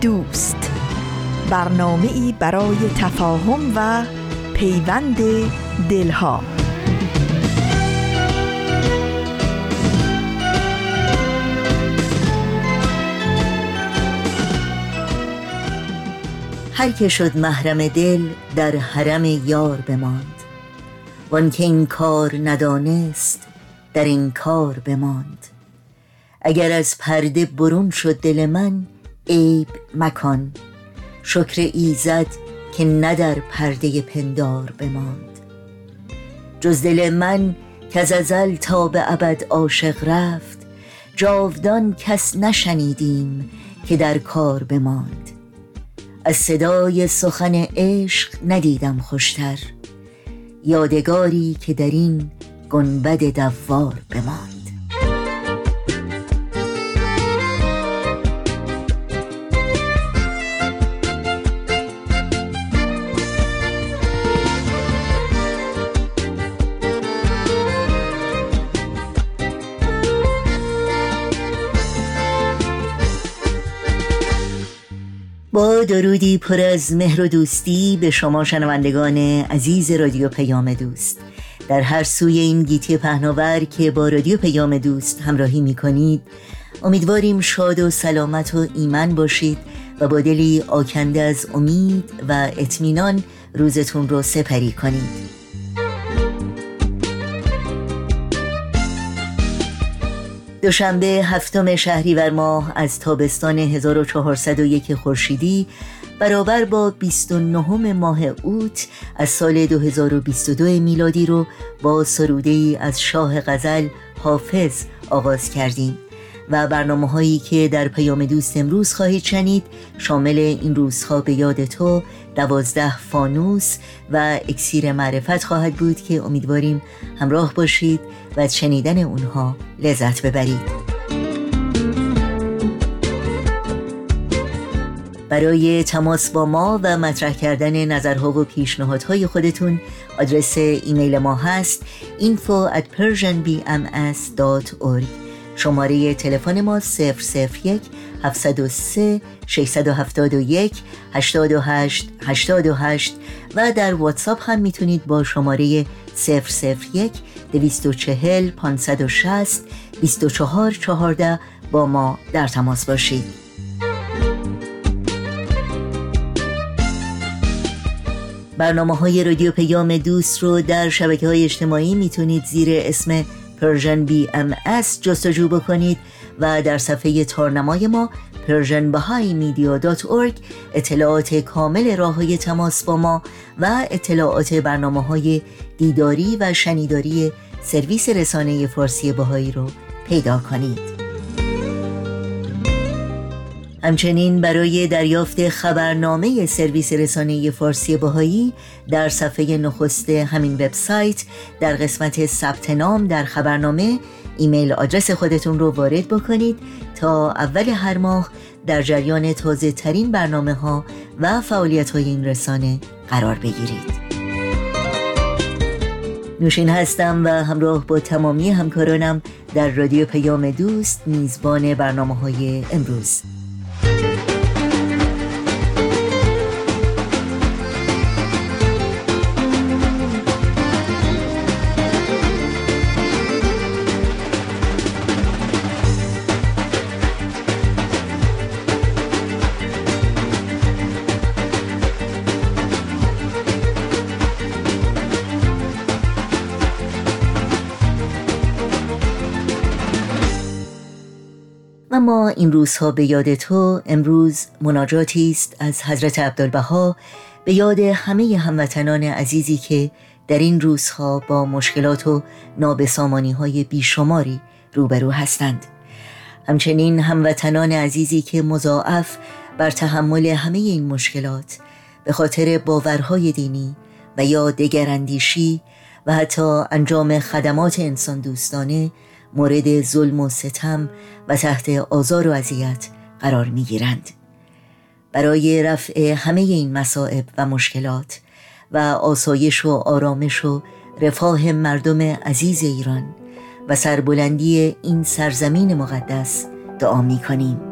دوست. برنامه ای برای تفاهم و پیوند دلها. هر که شد محرم دل در حرم یار بماند. وان که این کار ندانست در این کار بماند. اگر از پرده برون شد دل من عیب مکان شکر ایزد که نه در پرده پندار بماند. جز دل من که از ازل تا به ابد عاشق رفت جاودان کس نشنیدیم که در کار بماند. از صدای سخن عشق ندیدم خوشتر یادگاری که در این گنبد دوار بماند. درودی پر از مهر و دوستی به شما شنوندگان عزیز رادیو پیام دوست. در هر سوی این گیتی پهناور که با رادیو پیام دوست همراهی می کنید امیدواریم شاد و سلامت و ایمن باشید و با دلی آکنده از امید و اطمینان روزتون رو سپری کنید. دوشنبه هفتم شهریور ماه از تابستان 1401 خورشیدی برابر با 29 ماه اوت از سال 2022 میلادی رو با سروده از شاه غزل حافظ آغاز کردیم. و برنامه هایی که در پیام دوست امروز خواهید شنید شامل این روزها به یاد تو دوازده فانوس و اکسیر معرفت خواهد بود که امیدواریم همراه باشید و از شنیدن اونها لذت ببرید. برای تماس با ما و مطرح کردن نظرها و پیشنهادهای خودتون آدرس ایمیل ما هست info at persianbms.org شماره تلفن ما 001 703 671 828 828 و در واتساپ هم می‌تونید با شماره 001 240 560 24 14 با ما در تماس باشید. برنامه های رادیو پیام دوست رو در شبکه های اجتماعی می‌تونید زیر اسم Persian BMS جستجو بکنید و در صفحه تارنمای ما Persian اطلاعات کامل راه های تماس با ما و اطلاعات برنامه های دیداری و شنیداری سرویس رسانه فارسی بهایی رو پیدا کنید. همچنین برای دریافت خبرنامه سرویس رسانه فارسی باهایی در صفحه نخست همین وبسایت در قسمت ثبت نام در خبرنامه ایمیل آدرس خودتون رو وارد بکنید تا اول هر ماه در جریان تازه ترین برنامه ها و فعالیت های این رسانه قرار بگیرید. نوشین هستم و همراه با تمامی همکارانم در رادیو پیام دوست میزبان برنامه های امروز. اما این روزها به یاد تو امروز مناجاتی است از حضرت عبدالبها. به یاد همه هموطنان عزیزی که در این روزها با مشکلات و نابسامانی های بیشماری روبرو هستند. همچنین هموطنان عزیزی که مضاعف بر تحمل همه این مشکلات به خاطر باورهای دینی و یا دگراندیشی و حتی انجام خدمات انسان دوستانه مورد ظلم و ستم و تحت آزار و اذیت قرار می گیرند. برای رفع همه این مسائب و مشکلات و آسایش و آرامش و رفاه مردم عزیز ایران و سربلندی این سرزمین مقدس دعا می کنیم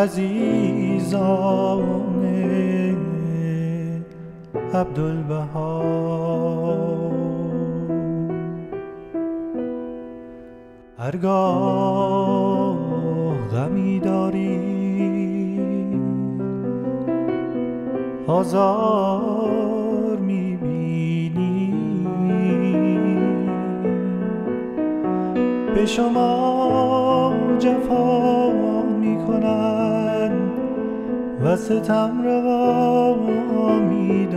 عزیزان عبدالبها. هرگاه غمی داری آزار می‌بینی. به شما جفا می‌کنند و ستم روا می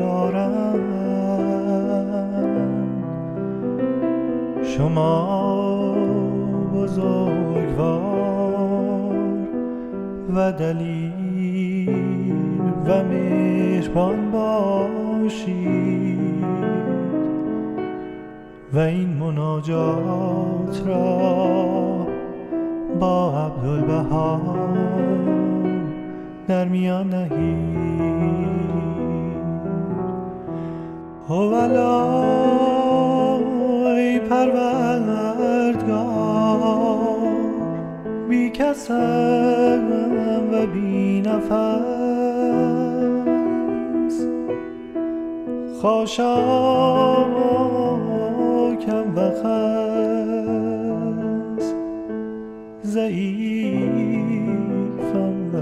شما بزرگوار و دلیل و مهربان باشید و این مناجات را با عبدالبها در میان نهید ای پروردگار بی کسم و بی نفس. خاشاکم و خس ضعیفم و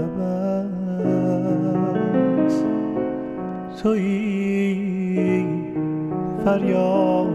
بس. توی فریاد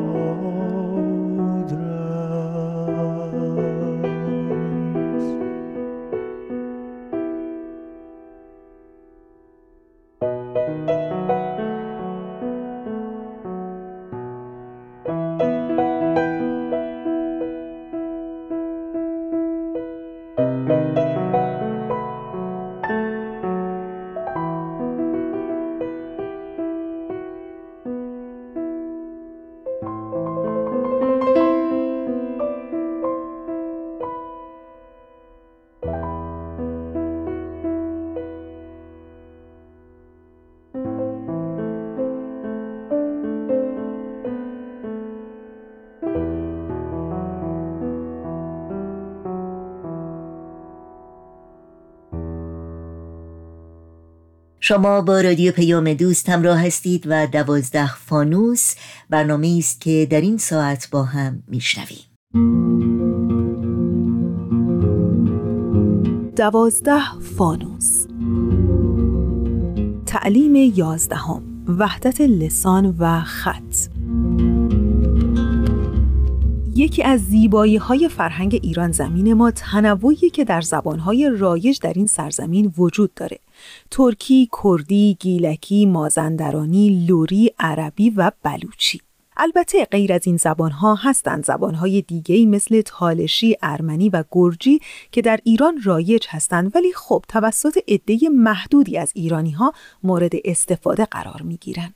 شما با رادیو پیام دوست همراه هستید و دوازده فانوس برنامه است که در این ساعت با هم میشنویم. دوازده فانوس. تعلیم یازدهم. وحدت لسان و خط. یکی از زیبایی های فرهنگ ایران زمین ما تنوعی که در زبانهای رایج در این سرزمین وجود داره ترکی، کردی، گیلکی، مازندرانی، لوری، عربی و بلوچی البته غیر از این زبانها هستند زبانهای دیگهی مثل تالشی، ارمنی و گرجی که در ایران رایج هستند ولی خب توسط عده محدودی از ایرانی ها مورد استفاده قرار می گیرن.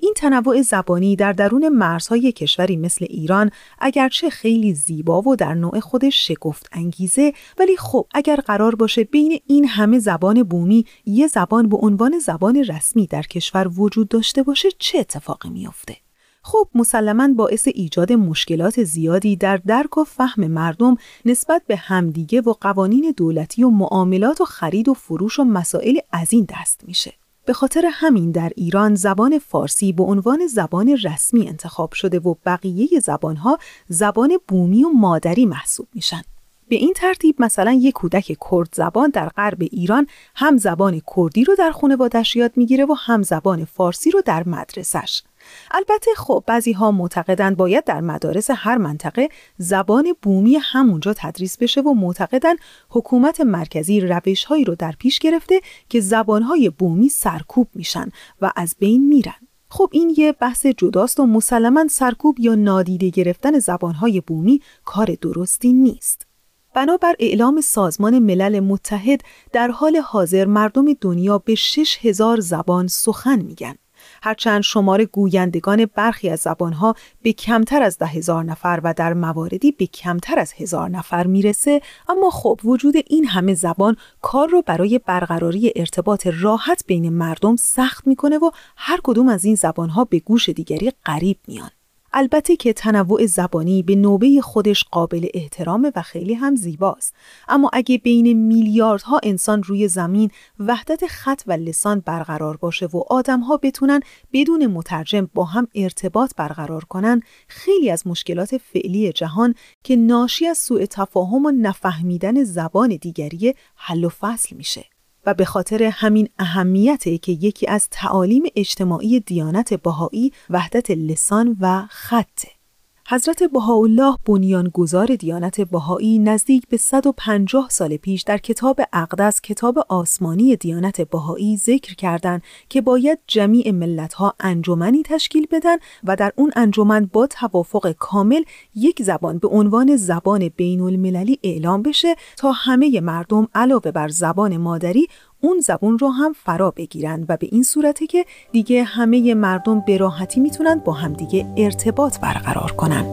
این تنوع زبانی در درون مرزهای کشوری مثل ایران اگرچه خیلی زیبا و در نوع خودش شگفت انگیزه ولی خب اگر قرار باشه بین این همه زبان بومی یه زبان به عنوان زبان رسمی در کشور وجود داشته باشه چه اتفاقی میافته؟ خب مسلما باعث ایجاد مشکلات زیادی در درک و فهم مردم نسبت به همدیگه و قوانین دولتی و معاملات و خرید و فروش و مسائل از این دست میشه. به خاطر همین در ایران زبان فارسی به عنوان زبان رسمی انتخاب شده و بقیه زبانها زبان بومی و مادری محسوب میشن. به این ترتیب مثلا یک کودک کرد زبان در غرب ایران هم زبان کردی رو در خانوادش یاد می‌گیره و هم زبان فارسی رو در مدرسش. البته خب بعضی ها معتقدند باید در مدارس هر منطقه زبان بومی همونجا تدریس بشه و معتقدند حکومت مرکزی روش هایی رو در پیش گرفته که زبان های بومی سرکوب میشن و از بین میرن. خب این یه بحث جداست و مسلما سرکوب یا نادیده گرفتن زبانهای بومی کار درستی نیست. بنابر اعلام سازمان ملل متحد در حال حاضر مردم دنیا به 6000 زبان سخن میگن. هرچند شمار گویندگان برخی از زبانها به کمتر از ده هزار نفر و در مواردی به کمتر از هزار نفر می‌رسه اما خب وجود این همه زبان کار رو برای برقراری ارتباط راحت بین مردم سخت می‌کنه و هر کدوم از این زبانها به گوش دیگری غریب میان. البته که تنوع زبانی به نوبه خودش قابل احترام و خیلی هم زیباست. اما اگه بین میلیاردها انسان روی زمین وحدت خط و لسان برقرار باشه و آدمها بتونن بدون مترجم با هم ارتباط برقرار کنن خیلی از مشکلات فعلی جهان که ناشی از سوء تفاهم و نفهمیدن زبان دیگری حل و فصل میشه. و به خاطر همین اهمیته که یکی از تعالیم اجتماعی دیانت بهایی وحدت لسان و خطه. حضرت بهاءالله بنیانگذار دیانت بهایی نزدیک به 150 سال پیش در کتاب اقدس کتاب آسمانی دیانت بهایی ذکر کردند که باید جمیع ملتها انجمنی تشکیل بدن و در اون انجمن با توافق کامل یک زبان به عنوان زبان بین المللی اعلام بشه تا همه مردم علاوه بر زبان مادری اون زبون رو هم فرا بگیرند و به این صورته که دیگه همه مردم به راحتی می‌تونن با همدیگه ارتباط برقرار کنن.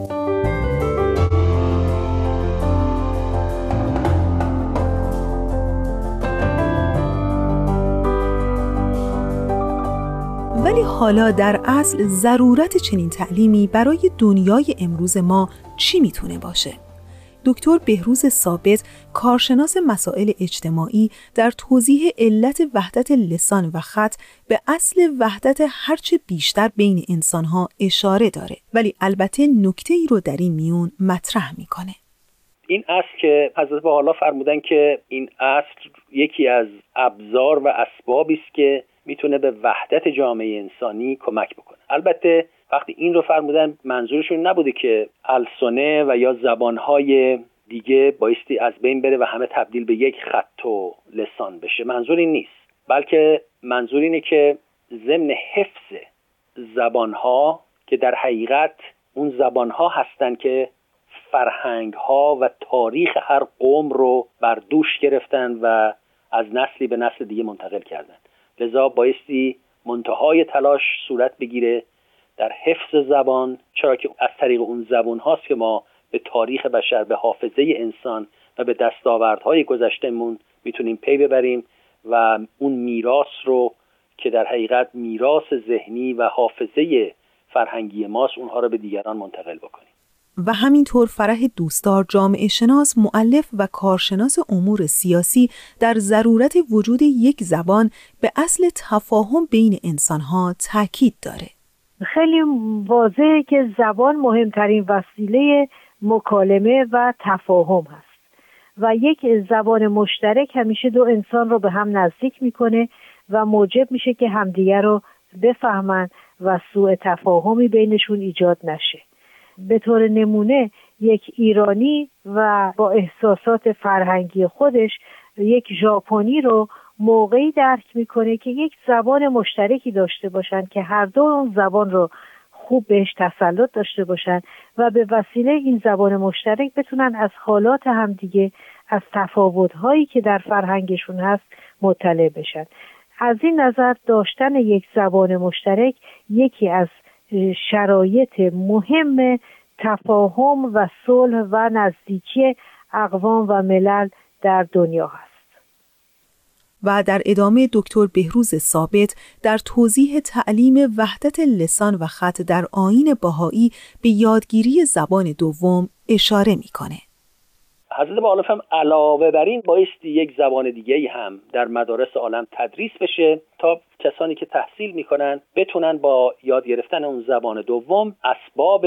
ولی حالا در اصل ضرورت چنین تعلیمی برای دنیای امروز ما چی می‌تونه باشه؟ دکتر بهروز ثابت کارشناس مسائل اجتماعی در توضیح علت وحدت لسان و خط به اصل وحدت هرچه بیشتر بین انسانها اشاره داره. ولی البته نکته ای رو در این میون مطرح می‌کنه. این اصل که حضرت با حالا فرمودن که این اصل یکی از ابزار و اسبابی است که می‌تونه به وحدت جامعه انسانی کمک بکنه. البته وقتی این رو فرمودن منظورشون نبوده که السنه و یا زبانهای دیگه بایستی از بین بره و همه تبدیل به یک خط و لسان بشه. منظور این نیست. بلکه منظور اینه که ضمن حفظ زبانها که در حقیقت اون زبانها هستند که فرهنگ ها و تاریخ هر قوم رو بر دوش گرفتن و از نسلی به نسل دیگه منتقل کردن. لذا بایستی منتهای تلاش صورت بگیره در حفظ زبان چرا که از طریق اون زبان هاست که ما به تاریخ بشر به حافظه انسان و به دستاوردهای گذشتهمون می‌تونیم پی ببریم و اون میراث رو که در حقیقت میراث ذهنی و حافظه فرهنگی ماست اونها رو به دیگران منتقل بکنیم. و همینطور فرح دوستدار جامعه شناس معلف و کارشناس امور سیاسی در ضرورت وجود یک زبان به اصل تفاهم بین انسانها تاکید داره. خیلی واضحه که زبان مهمترین وسیله مکالمه و تفاهم هست. و یک زبان مشترک همیشه دو انسان رو به هم نزدیک می‌کنه و موجب میشه که همدیگر رو بفهمن و سوء تفاهمی بینشون ایجاد نشه. به طور نمونه یک ایرانی و با احساسات فرهنگی خودش یک ژاپنی رو موقعی درک می‌کنه که یک زبان مشترکی داشته باشند که هر دو اون زبان رو خوب بهش تسلط داشته باشن و به وسیله این زبان مشترک بتونن از حالات همدیگه از تفاوتهایی که در فرهنگشون هست مطلع بشن. از این نظر داشتن یک زبان مشترک یکی از شرایط مهم تفاهم و صلح و نزدیکی اقوام و ملل در دنیا هست. و در ادامه دکتر بهروز ثابت در توضیح تعلیم وحدت لسان و خط در آین باهایی به یادگیری زبان دوم اشاره می‌کنه. حضرت باالف هم علاوه بر این بایستی یک زبان دیگه هم در مدارس عالم تدریس بشه تا کسانی که تحصیل می‌کنن بتونن با یاد گرفتن اون زبان دوم اسباب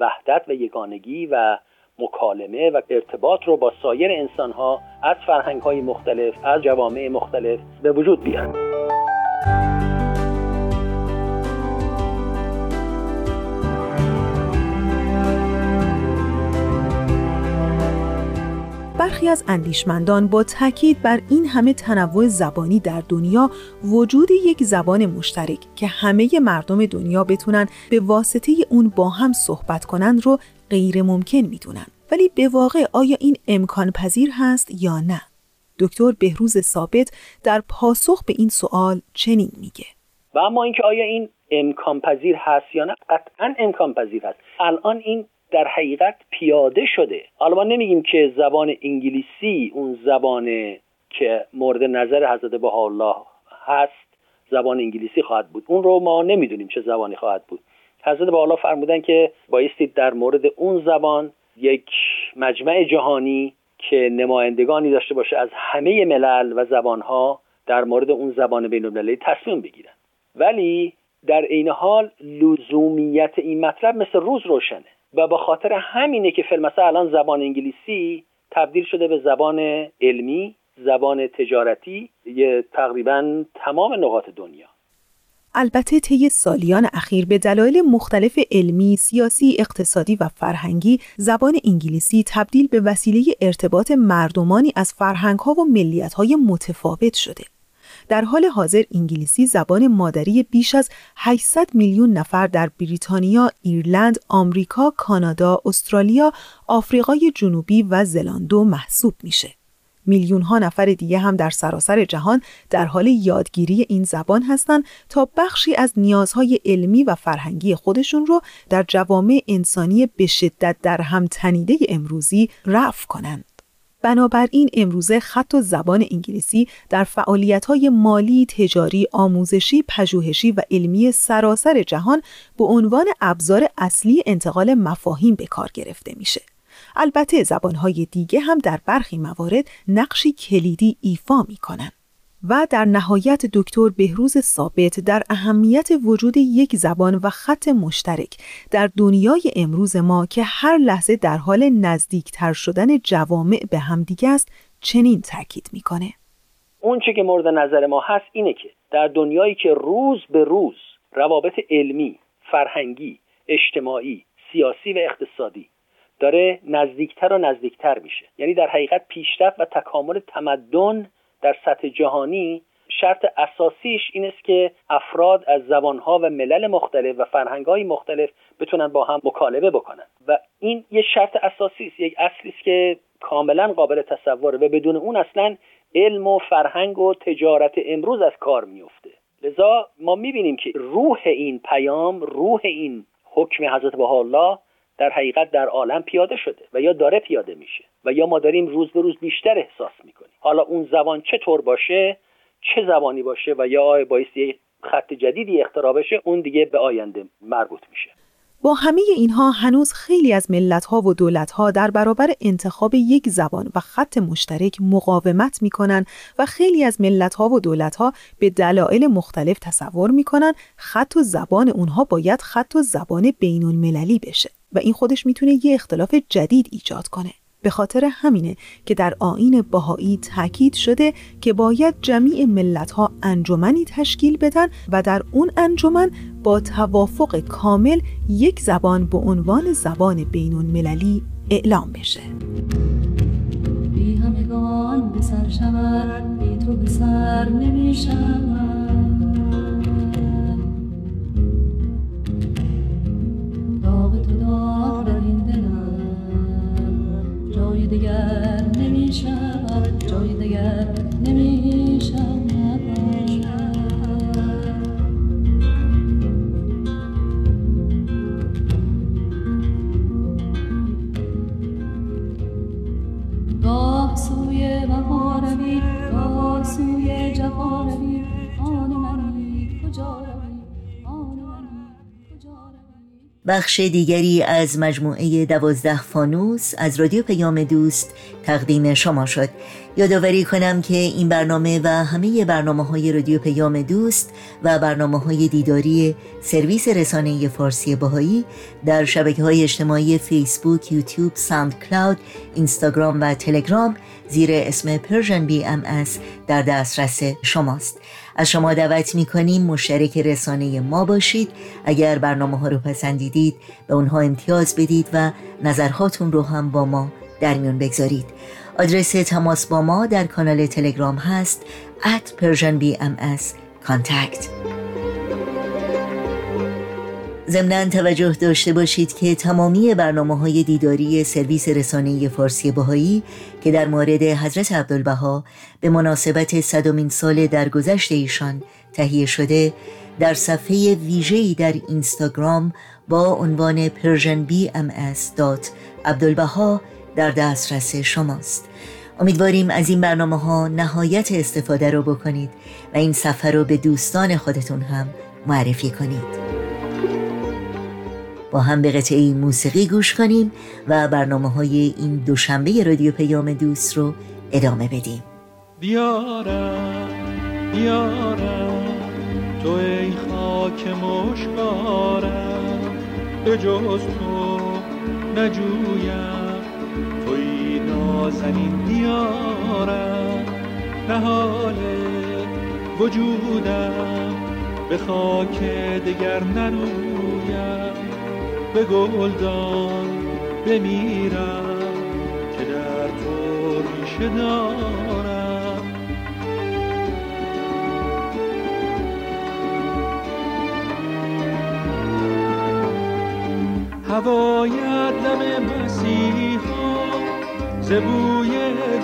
وحدت و یگانگی و مکالمه و ارتباط رو با سایر انسان ها از فرهنگ های مختلف از جوامع مختلف به وجود بیارن. برخی از اندیشمندان با تاکید بر این همه تنوع زبانی در دنیا وجود یک زبان مشترک که همه مردم دنیا بتونن به واسطه اون با هم صحبت کنند رو غیر ممکن می‌دونن. ولی به واقع آیا این امکان پذیر هست یا نه؟ دکتر بهروز ثابت در پاسخ به این سوال چنین میگه. و اما اینکه آیا این امکان پذیر هست یا نه قطعا امکان پذیر هست الان این در حقیقت پیاده شده. حالا ما نمیگیم که زبان انگلیسی اون زبان که مورد نظر حضرت الله هست زبان انگلیسی خواهد بود. اون رو ما نمی‌دونیم چه زبانی خواهد بود. حضرت الله فرمودن که بایستی در مورد اون زبان یک مجمع جهانی که نمایندگانی داشته باشه از همه ملل و زبانها در مورد اون زبان بین المللی تصمیم بگیرن. ولی در عین حال لزومیت این مطلب مثل روز روشنه و به خاطر همینه که فیلم الان زبان انگلیسی تبدیل شده به زبان علمی زبان تجارتی یه تقریبا تمام نقاط دنیا. البته طی سالیان اخیر به دلایل مختلف علمی، سیاسی، اقتصادی و فرهنگی زبان انگلیسی تبدیل به وسیله ارتباط مردمانی از فرهنگها و ملیتهای متفاوت شده. در حال حاضر انگلیسی زبان مادری بیش از 800 میلیون نفر در بریتانیا، ایرلند، آمریکا، کانادا، استرالیا، آفریقای جنوبی و زلاندو محسوب میشه. میلیون ها نفر دیگه هم در سراسر جهان در حال یادگیری این زبان هستند تا بخشی از نیازهای علمی و فرهنگی خودشون رو در جوامع انسانی به شدت در هم تنیده امروزی رفع کنند. بنابراین امروزه خط و زبان انگلیسی در فعالیت‌های مالی، تجاری، آموزشی، پژوهشی و علمی سراسر جهان به عنوان ابزار اصلی انتقال مفاهیم به کار گرفته میشه. البته زبانهای دیگه هم در برخی موارد نقشی کلیدی ایفا می کنن. و در نهایت دکتر بهروز ثابت در اهمیت وجود یک زبان و خط مشترک در دنیای امروز ما که هر لحظه در حال نزدیکتر شدن جوامع به همدیگه است چنین تاکید می‌کنه اون چه که مورد نظر ما هست اینه که در دنیایی که روز به روز روابط علمی، فرهنگی، اجتماعی، سیاسی و اقتصادی داره نزدیکتر و نزدیکتر میشه. یعنی در حقیقت پیشرفت و تکامل تمدن در سطح جهانی شرط اساسیش این است که افراد از زبانها و ملل مختلف و فرهنگهای مختلف بتونن با هم مکالمه بکنن. و این یه شرط اساسی است یک اصلی است که کاملا قابل تصوره و بدون اون اصلا علم و فرهنگ و تجارت امروز از کار میفته لذا ما می‌بینیم که روح این پیام روح این حکم حضرت الله در حقیقت در عالم پیاده شده و یا داره پیاده میشه و یا ما داریم روز به روز بیشتر احساس می‌کنیم. حالا اون زبان چطور باشه چه زبانی باشه و یا بایستی خط جدیدی اختراع بشه اون دیگه به آینده مربوط میشه. با همه اینها هنوز خیلی از ملتها و دولتها در برابر انتخاب یک زبان و خط مشترک مقاومت می‌کنن و خیلی از ملتها و دولتها به دلایل مختلف تصور می‌کنن خط و زبان اونها باید خط و زبان بین المللی بشه. و این خودش می‌تونه یه اختلاف جدید ایجاد کنه. به خاطر همینه که در آین باهایی تاکید شده که باید جمیع ملت ها انجمنی تشکیل بدن و در اون انجمن با توافق کامل یک زبان به عنوان زبان بین المللی اعلام بشه. بی همگان به سر شود بی تو به سر نمی بخش دیگری از مجموعه دوازده فانوس از رادیو پیام دوست تقدیم شما شد. یادآوری کنم که این برنامه و همه برنامه های رادیو پیام دوست و برنامه های دیداری سرویس رسانه فارسی باهایی در شبکه های اجتماعی فیسبوک، یوتیوب، ساند کلاود، اینستاگرام و تلگرام زیر اسم بی ام در دسترس شماست. از شما دعوت می کنیم مشترک رسانه ما باشید. اگر برنامه ها رو پسندیدید به اونها امتیاز بدید و نظرهاتون رو هم با ما در میون بگذارید. آدرس تماس با ما در کانال تلگرام هست at persianbms contact. ضمنا توجه داشته باشید که تمامی برنامه های دیداری سرویس رسانه فارسی بهایی که در مورد حضرت عبدالبها به مناسبت صدومین سال درگذشت ایشان تهیه شده در صفحه ویژه‌ای در اینستاگرام با عنوان persianbms.abdulbaha در دسترس شماست. امیدواریم از این برنامه ها نهایت استفاده رو بکنید و این سفر رو به دوستان خودتون هم معرفی کنید. با هم به قطعه موسیقی گوش کنیم و برنامه های این دوشنبه رادیو پیام دوست رو ادامه بدیم. بیارم بیارم تو ای خاک مشکارم به جز تو نجویم. توی نازنین بیارم نهال وجودم به خاک دگر نرویم به گلدان بمیرم که در تو ریشه دارم. هوایت دم مسیحا زبوی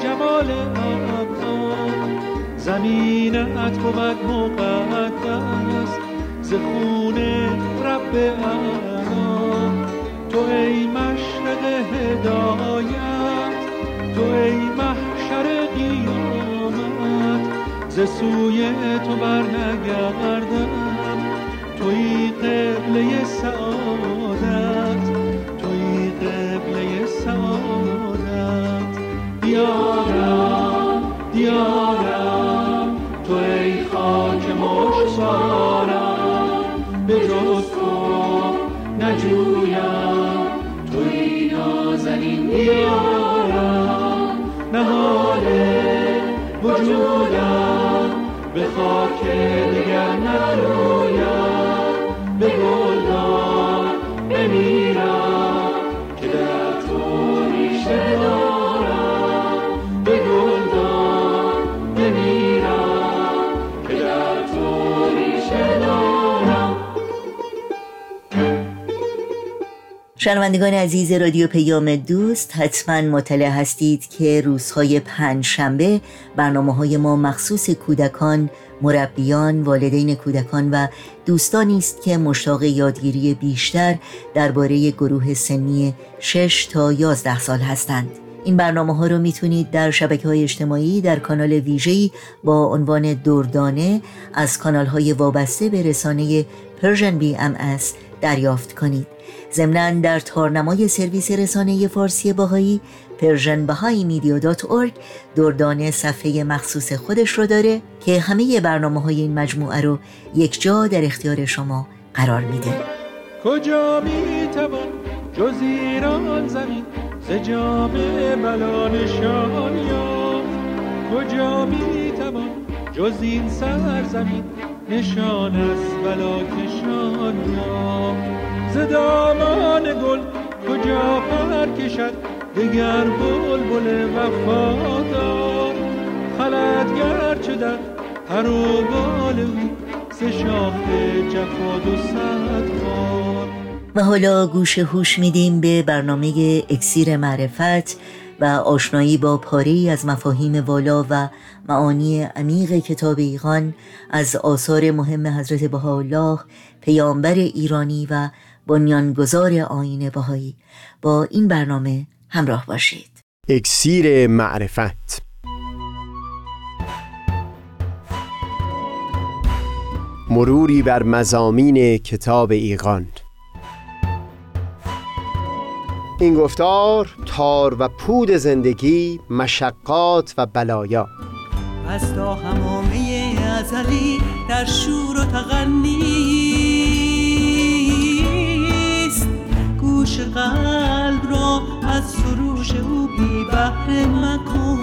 جمال ابها زمینت بود مقدس ز خون رب تو ای مشرق هدایت تو ای محشر قیامت. ز سوی تو بر نگردم توی قبله سعادت توی قبله سعادت. دیارم دیارم تو ای خاک مشتارم به جز تو نجویم. بیارم نهال وجودم به خاک دیگر نرویم به گلدان بمیرم شنوندگان عزیز رادیو پیام دوست حتما مطلع هستید که روزهای پنج شنبه برنامه های ما مخصوص کودکان مربیان، والدین کودکان و دوستانی است که مشتاق یادگیری بیشتر درباره گروه سنی 6 تا 11 سال هستند. این برنامه ها رو می‌تونید در شبکه های اجتماعی در کانال ویژه‌ای با عنوان دردانه از کانال های وابسته به رسانه پرژن بی ام دریافت کنید. ضمنا در تارنمای سرویس رسانه فارسی باهایی پرژن بهای میدیو دات صفحه مخصوص خودش رو داره که همه برنامه های این مجموعه رو یک جا در اختیار شما قرار میده. کجا می‌توان جز ایران زمین؟ ز جام بلا نشان یافت. کجا می‌توان جز این سرزمین؟ نشان از بلا کشان یافت ز دامان گل کجا پر کشد؟ دگر بلبل وفادار. خلد گرچه در پر و بال او ز شاخ جفا دو صد و حالا گوش هوش میدیم به برنامه اکسیر معرفت. و آشنایی با پاره از مفاهیم والا و معانی عمیق کتاب ایقان از آثار مهم حضرت بهاءالله پیامبر ایرانی و بنیانگذار آین بهایی. با این برنامه همراه باشید. اکسیر معرفت مروری بر مزامین کتاب ایقان این گفتار تار و پود زندگی مشقات و بلایا. از تا همامه ازلی در شور و تغنیست. گوش قلب را از سروش او بی بحر مکن.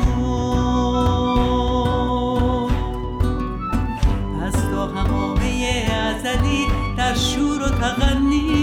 از تا همامه ازلی در شور و تغنیست.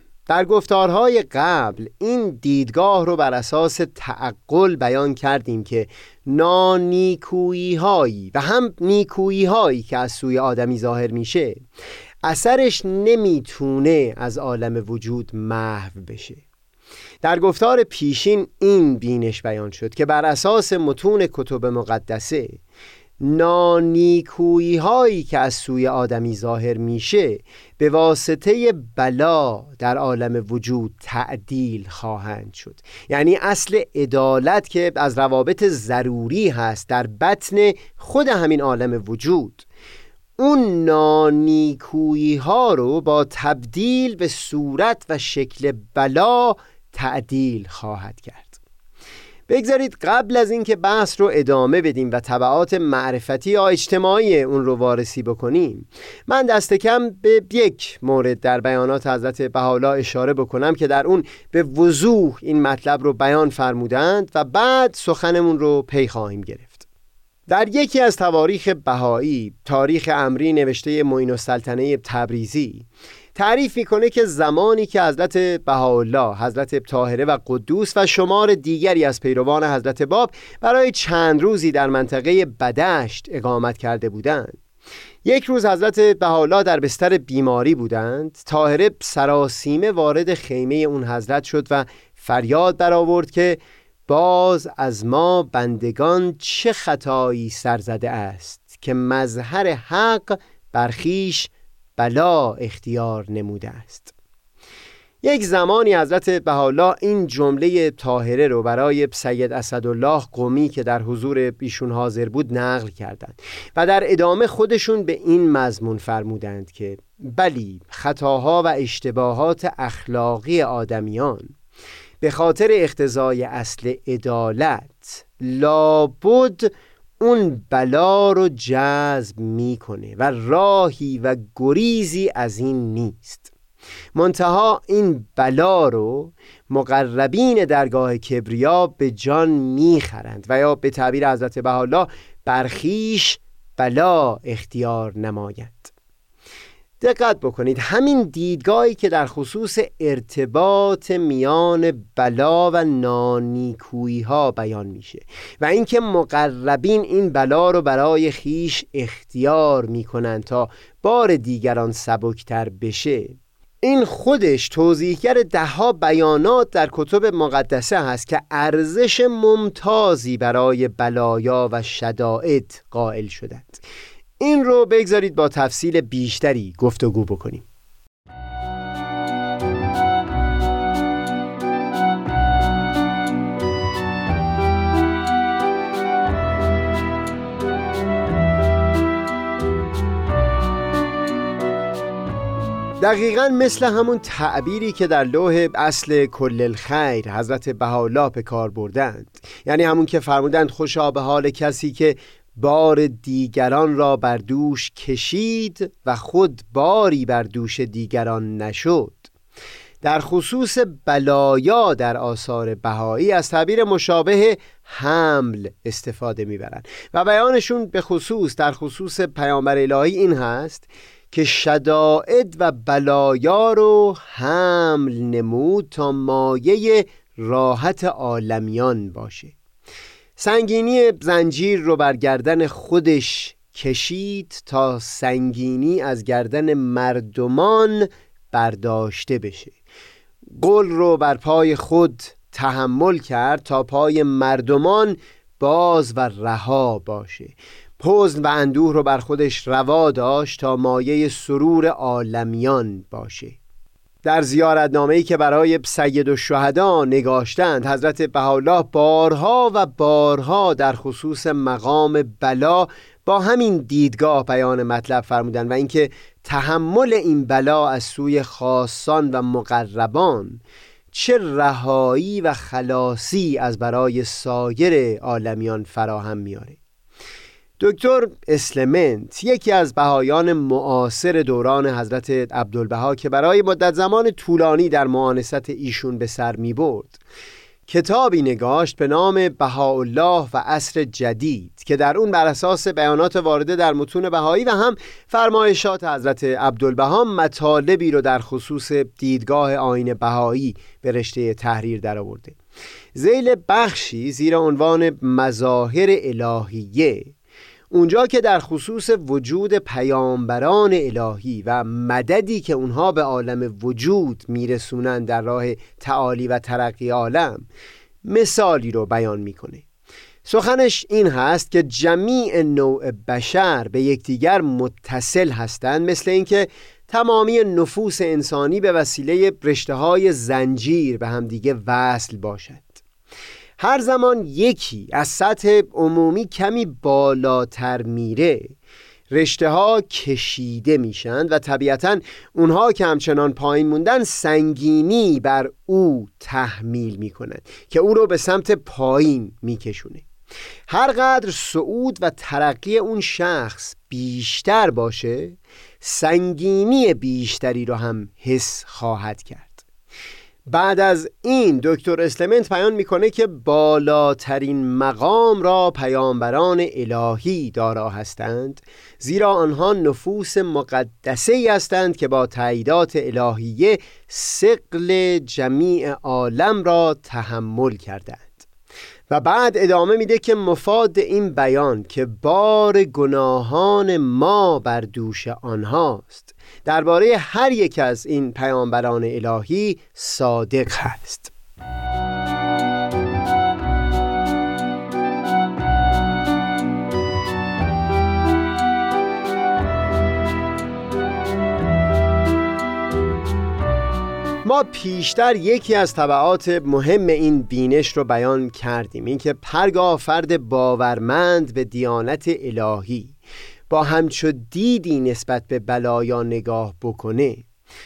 در گفتارهای قبل این دیدگاه رو بر اساس تعقل بیان کردیم که نانیکویی هایی و هم نیکویی هایی که از سوی آدمی ظاهر میشه اثرش نمی‌تونه از عالم وجود محو بشه. در گفتار پیشین این بینش بیان شد که بر اساس متون کتب مقدسه نانیکویی هایی که از سوی آدمی ظاهر میشه به واسطه بلا در عالم وجود تعدیل خواهند شد. یعنی اصل عدالت که از روابط ضروری هست در بطن خود همین عالم وجود اون نانیکویی ها رو با تبدیل به صورت و شکل بلا تعدیل خواهد کرد. بگذارید قبل از اینکه بحث رو ادامه بدیم و طبعات معرفتی یا اجتماعی اون رو وارسی بکنیم من دست کم به یک مورد در بیانات حضرت بحالا اشاره بکنم که در اون به وضوح این مطلب رو بیان فرمودند و بعد سخنمون رو پی خواهیم گرفت. در یکی از تواریخ بهایی تاریخ امری نوشته معین السلطنه تبریزی تعریف می‌کنه که زمانی که حضرت بهاءالله حضرت طاهره و قدوس و شمار دیگری از پیروان حضرت باب برای چند روزی در منطقه بدشت اقامت کرده بودند. یک روز حضرت بهاءالله در بستر بیماری بودند. طاهره سراسیمه وارد خیمه اون حضرت شد و فریاد برآورد که باز از ما بندگان چه خطایی سرزده است که مظهر حق برخیش بلا اختیار نموده است. یک زمانی حضرت بهاءالله این جمله طاهره رو برای سید اسدالله قومی که در حضور ایشون حاضر بود نقل کردند و در ادامه خودشون به این مضمون فرمودند که بلی خطاها و اشتباهات اخلاقی آدمیان به خاطر اختزای اصل عدالت لابد اون بلا رو جذب می‌کنه و راهی و گریزی از این نیست. منتها این بلا رو مقربین درگاه کبریا به جان می‌خرند و یا به تعبیر حضرت بهاءالله برخیش بلا اختیار نماید دقت بکنید همین دیدگاهی که در خصوص ارتباط میان بلا و نانیکویی ها بیان میشه و اینکه مقربین این بلا رو برای خیش اختیار می‌کنند تا بار دیگران سبکتر بشه. این خودش توضیحگر دهها بیانات در کتب مقدسه هست که ارزش ممتازی برای بلایا و شدائد قائل شدند. این رو بگذارید با تفصیل بیشتری گفتگو بکنیم. دقیقا مثل همون تعبیری که در لوح اصل کل الخیر حضرت بهاءالله به کار بردند. یعنی همون که فرمودند خوشا به حال کسی که بار دیگران را بر دوش کشید و خود باری بر دوش دیگران نشد. در خصوص بلایا در آثار بهایی از تعبیر مشابه حمل استفاده می‌برند. و بیانشون به خصوص در خصوص پیامبر الهی این هست که شدائد و بلایا رو حمل نمود تا مایه راحت عالمیان باشه. سنگینی زنجیر رو بر گردن خودش کشید تا سنگینی از گردن مردمان برداشته بشه. گل رو بر پای خود تحمل کرد تا پای مردمان باز و رها باشه. حزن و اندوه رو بر خودش روا داشت تا مایه سرور عالمیان باشه. در زیارتنامه‌ای که برای سید و شهدا نگاشتند حضرت بهاءالله بارها و بارها در خصوص مقام بلا با همین دیدگاه بیان مطلب فرمودند و اینکه تحمل این بلا از سوی خاصان و مقربان چه رهایی و خلاصی از برای سایر عالمیان فراهم میاره دکتر اسلمنت یکی از بهایان معاصر دوران حضرت عبدالبها که برای مدت زمان طولانی در معانست ایشون به سر می برد کتابی نگاشت به نام بهاءالله و عصر جدید که در اون بر اساس بیانات وارده در متون بهایی و هم فرمایشات حضرت عبدالبها مطالبی رو در خصوص دیدگاه آین بهایی به رشته تحریر درآورده. زیل بخشی زیر عنوان مظاهر الهیه اونجا که در خصوص وجود پیامبران الهی و مددی که اونها به عالم وجود میرسونن در راه تعالی و ترقی عالم مثالی رو بیان می‌کنه. سخنش این هست که جمیع نوع بشر به یکدیگر متصل هستند مثل اینکه تمامی نفوس انسانی به وسیله رشته های زنجیر به همدیگه وصل باشد. هر زمان یکی از سطح عمومی کمی بالاتر میره رشته ها کشیده میشن و طبیعتا اونها که همچنان پایین موندن سنگینی بر او تحمیل می‌کنند که او رو به سمت پایین میکشونه. هر قدر صعود و ترقی اون شخص بیشتر باشه سنگینی بیشتری رو هم حس خواهد کرد. بعد از این دکتر اسلمنت بیان می‌کنه که بالاترین مقام را پیامبران الهی دارا هستند زیرا آنها نفوس مقدسه ای هستند که با تاییدات الهیه سقل جمیع عالم را تحمل کردند. و بعد ادامه میده که مفاد این بیان که بار گناهان ما بر دوش آنهاست. درباره هر یک از این پیامبران الهی صادق هست. ما پیشتر یکی از طبعات مهم این بینش رو بیان کردیم اینکه پرگاه فرد باورمند به دیانت الهی. با همچو دیدی نسبت به بلایا نگاه بکنه.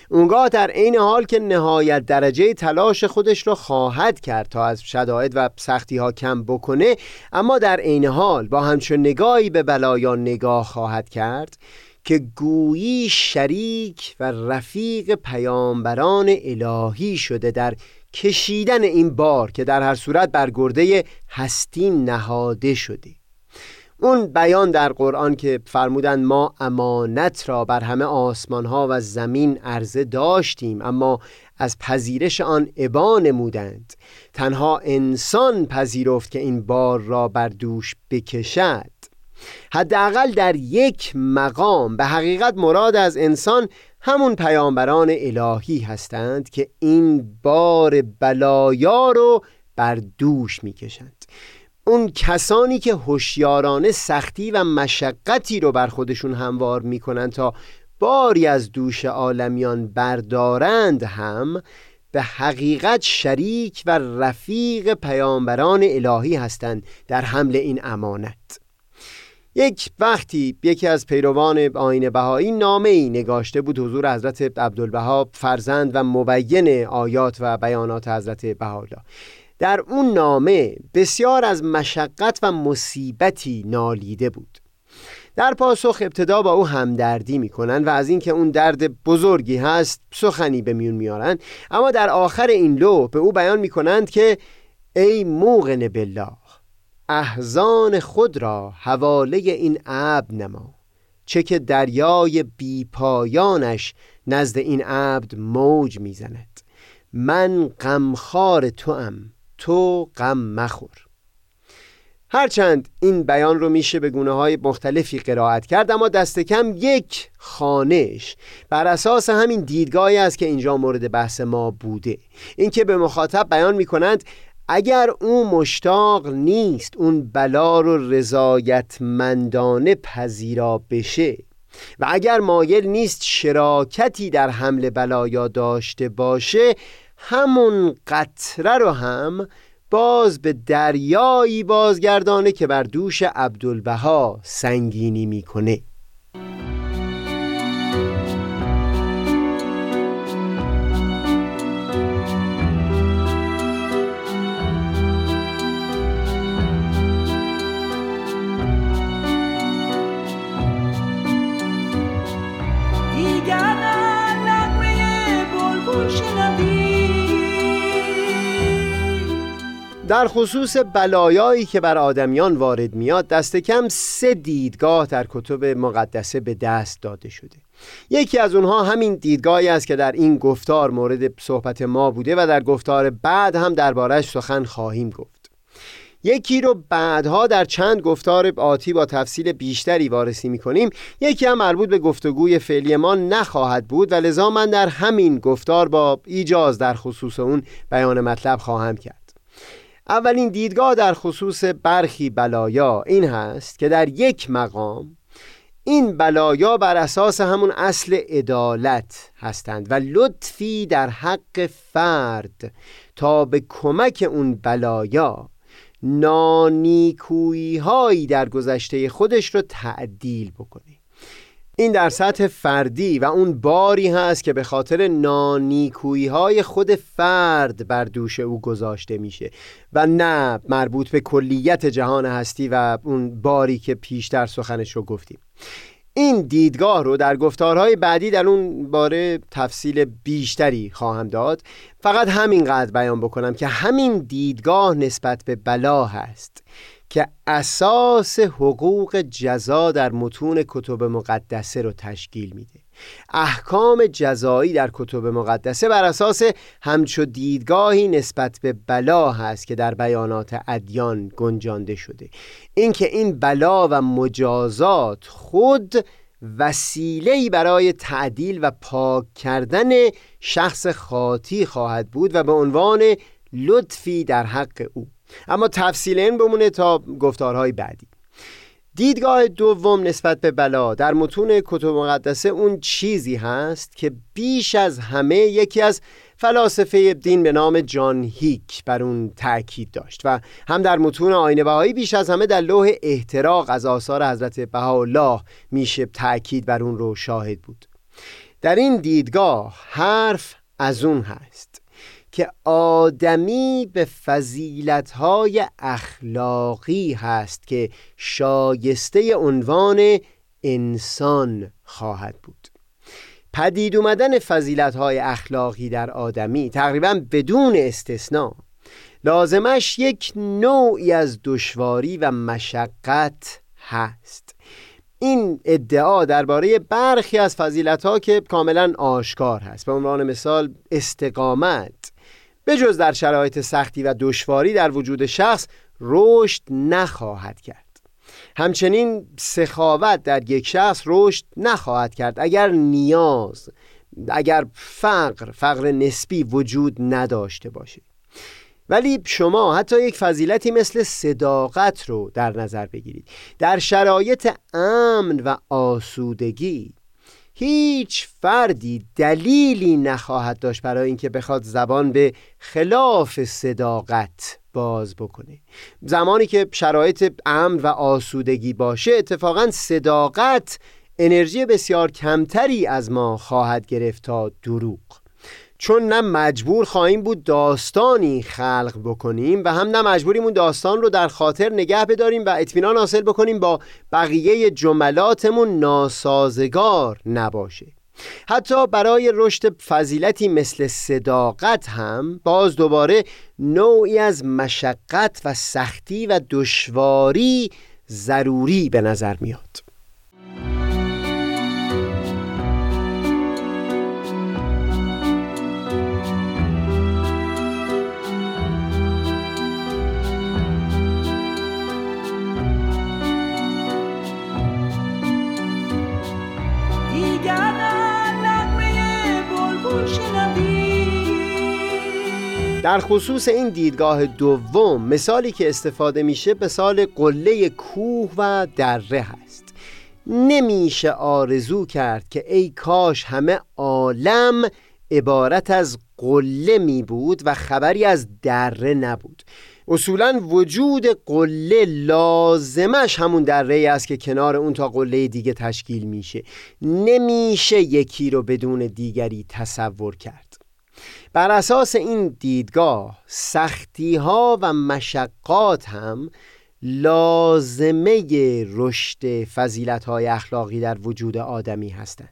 اونگاه در عین حال که نهایت درجه تلاش خودش رو خواهد کرد تا از شدائد و سختی ها کم بکنه اما در عین حال با همچون نگاهی به بلایا نگاه خواهد کرد که گویی شریک و رفیق پیامبران الهی شده در کشیدن این بار که در هر صورت بر گرده هستی نهاده شده. اون بیان در قرآن که فرمودن ما امانت را بر همه آسمان ها و زمین عرضه داشتیم اما از پذیرش آن ابا نمودند. تنها انسان پذیرفت که این بار را بر دوش بکشد. حداقل در یک مقام به حقیقت مراد از انسان همون پیامبران الهی هستند که این بار بلایا رو بر دوش می‌کشند. اون کسانی که هوشیارانه سختی و مشقتی رو بر خودشون هموار می‌کنند تا باری از دوش عالمیان بردارند هم به حقیقت شریک و رفیق پیامبران الهی هستند در حمل این امانت. یک وقتی یکی از پیروان آین بهایی نامه ای نگاشته بود حضور حضرت عبدالبها فرزند و مبین آیات و بیانات حضرت بهاءالله. در اون نامه بسیار از مشقت و مصیبتی نالیده بود. در پاسخ ابتدا با او همدردی می‌کنن و از اینکه اون درد بزرگی هست سخنی به میون میارن اما در آخر این لو به او بیان می‌کنند که ای موقن بالله احزان خود را حواله این عبد نما. چه که دریای بیپایانش نزد این عبد موج می‌زند. من غمخوار تو ام تو غم مخور. هرچند این بیان رو میشه به گونه های مختلفی قرائت کرد اما دست کم یک خانش بر اساس همین دیدگاهی است که اینجا مورد بحث ما بوده. اینکه به مخاطب بیان می‌کنند اگر او مشتاق نیست اون بلا رو رضایتمندانه پذیرا بشه و اگر مایل نیست شراکتی در حمل بلایا داشته باشه همون قطره رو هم باز به دریایی بازگردانه که بر دوش عبدالبها سنگینی می‌کنه. در خصوص بلایایی که بر آدمیان وارد میاد دست کم سه دیدگاه در کتب مقدسه به دست داده شده. یکی از اونها همین دیدگاهی است که در این گفتار مورد صحبت ما بوده و در گفتار بعد هم دربارش سخن خواهیم گفت. یکی رو بعدها در چند گفتار آتی با تفصیل بیشتری وارسی می‌کنیم. یکی هم مربوط به گفتگوی فعلی ما نخواهد بود و لذا من در همین گفتار با ایجاز در خصوص اون بیان مطلب خواهم کرد. اولین دیدگاه در خصوص برخی بلایا این هست که در یک مقام این بلایا بر اساس همون اصل عدالت هستند و لطفی در حق فرد تا به کمک اون بلایا نانیکویی هایی در گذشته خودش رو تعدیل بکنه. این در سطح فردی و اون باری هست که به خاطر نانیکویی های خود فرد بر دوش او گذاشته میشه و نه مربوط به کلیت جهان هستی و اون باری که پیشتر سخنش رو گفتیم. این دیدگاه رو در گفتارهای بعدی در اون باره تفصیل بیشتری خواهم داد. فقط همینقدر بیان بکنم که همین دیدگاه نسبت به بلا هست. که اساس حقوق جزا در متون کتب مقدسه رو تشکیل میده. احکام جزایی در کتب مقدسه بر اساس همچو دیدگاهی نسبت به بلا هست که در بیانات ادیان گنجانده شده. اینکه این بلا و مجازات خود وسیله‌ای برای تعدیل و پاک کردن شخص خاطی خواهد بود و به عنوان لطفی در حق او. اما تفصیل این بمونه تا گفتارهای بعدی. دیدگاه دوم نسبت به بلا در متون کتب مقدسه اون چیزی هست که بیش از همه یکی از فلاسفه دین به نام جان هیک بر اون تأکید داشت و هم در متون آینه بهایی بیش از همه در لوح احتراق از آثار حضرت بهاءالله میشه تأکید بر اون رو شاهد بود. در این دیدگاه حرف از اون هست. که آدمی به فضیلتهای اخلاقی هست که شایسته عنوان انسان خواهد بود. پدید اومدن فضیلتهای اخلاقی در آدمی تقریبا بدون استثنا. لازمش یک نوعی از دشواری و مشقت هست. این ادعا درباره برخی از فضیلت که کاملا آشکار هست. به عنوان مثال استقامت. به جز در شرایط سختی و دشواری در وجود شخص رشد نخواهد کرد. همچنین سخاوت در یک شخص رشد نخواهد کرد. اگر نیاز اگر فقر فقر نسبی وجود نداشته باشه. ولی شما حتی یک فضیلتی مثل صداقت رو در نظر بگیرید. در شرایط امن و آسودگی هیچ فردی دلیلی نخواهد داشت برای اینکه بخواد زبان به خلاف صداقت باز بکنه. زمانی که شرایط امن و آسودگی باشه اتفاقا صداقت انرژی بسیار کمتری از ما خواهد گرفت تا دروغ. چون نه مجبور خواهیم بود داستانی خلق بکنیم و هم نه مجبوریم اون داستان رو در خاطر نگه بداریم و اطمینان حاصل بکنیم با بقیه جملاتمون ناسازگار نباشه. حتی برای رشد فضیلتی مثل صداقت هم باز دوباره نوعی از مشقت و سختی و دشواری ضروری به نظر میاد. در خصوص این دیدگاه دوم مثالی که استفاده میشه مثال قله کوه و دره هست. نمیشه آرزو کرد که ای کاش همه عالم عبارت از قله می بود و خبری از دره نبود. اصولا وجود قله لازمش همون دره است که کنار اون تا قله دیگه تشکیل میشه. نمیشه یکی رو بدون دیگری تصور کرد. بر اساس این دیدگاه سختی ها و مشقات هم لازمه رشد فضیلت های اخلاقی در وجود آدمی هستند.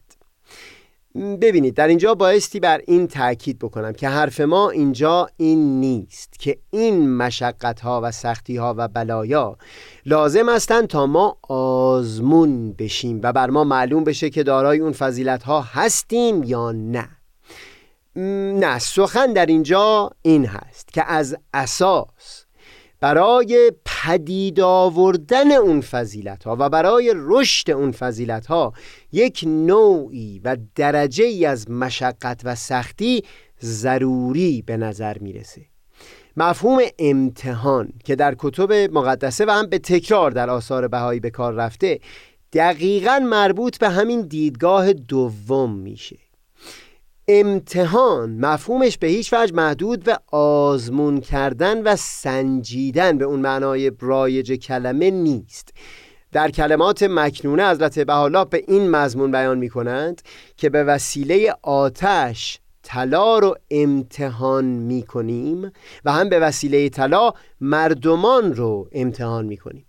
ببینید در اینجا بایستی بر این تاکید بکنم که حرف ما اینجا این نیست که این مشقت ها و سختی ها و بلایا لازم هستند تا ما آزمون بشیم و بر ما معلوم بشه که دارای اون فضیلت ها هستیم یا نه. نه سخن در اینجا این هست که از اساس برای پدید آوردن اون فضیلت ها و برای رشد اون فضیلت ها یک نوعی و درجه ای از مشقت و سختی ضروری به نظر می‌رسه. مفهوم امتحان که در کتب مقدسه و هم به تکرار در آثار بهایی به کار رفته دقیقا مربوط به همین دیدگاه دوم میشه. امتحان. مفهومش به هیچ وجه محدود به آزمون کردن و سنجیدن به اون معنای رایج کلمه نیست. در کلمات مکنونه حضرت بحالا به این مضمون بیان می کنند که به وسیله آتش طلا رو امتحان می کنیم و هم به وسیله طلا مردمان رو امتحان می کنیم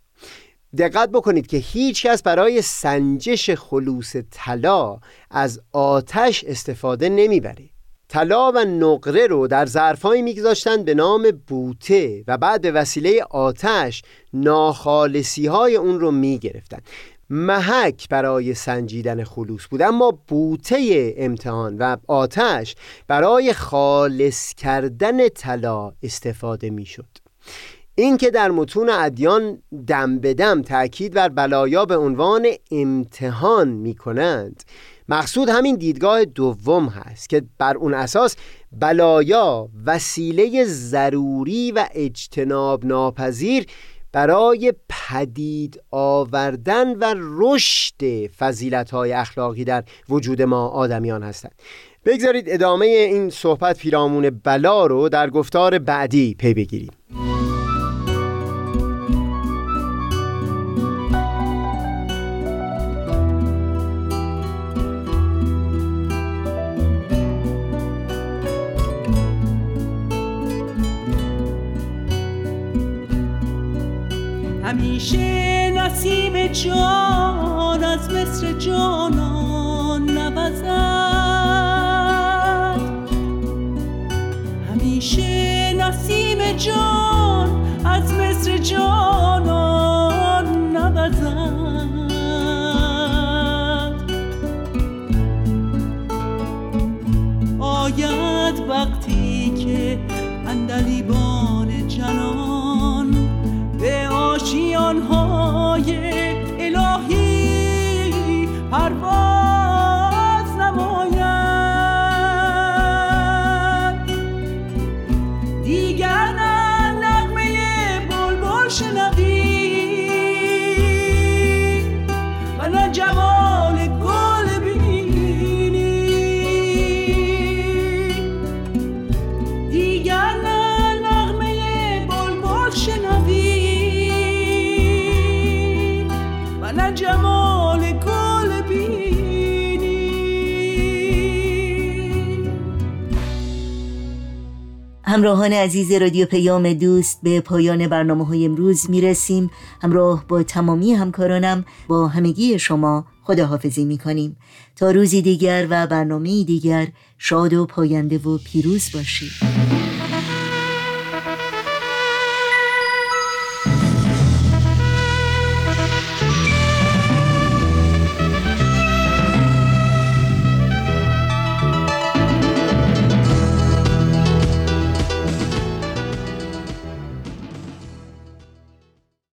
دقت بکنید که هیچ کس برای سنجش خلوص طلا از آتش استفاده نمی‌بره. طلا و نقره رو در ظرفهایی میگذاشتن به نام بوته و بعد به وسیله آتش ناخالصی های اون رو می‌گرفتن. محک برای سنجیدن خلوص بود اما بوته امتحان و آتش برای خالص کردن طلا استفاده می‌شد. این که در متون ادیان دم به دم تأکید بر بلایا به عنوان امتحان می کنند مقصود همین دیدگاه دوم هست که بر اون اساس بلایا وسیله ضروری و اجتناب ناپذیر برای پدید آوردن و رشد فضیلت های اخلاقی در وجود ما آدمیان هستند. بگذارید ادامه این صحبت پیرامون بلا رو در گفتار بعدی پی بگیریم. همیشه نسیم جان از مصر جانان نوزد. همیشه نسیم جان از مصر جانان نوزد. آید وقتی که اندلیبان آشیانهای الهی همراهان عزیز رادیو پیام دوست به پایان برنامه های امروز می رسیم همراه با تمامی همکارانم با همگی شما خداحافظی می کنیم تا روزی دیگر و برنامه دیگر شاد و پاینده و پیروز باشید.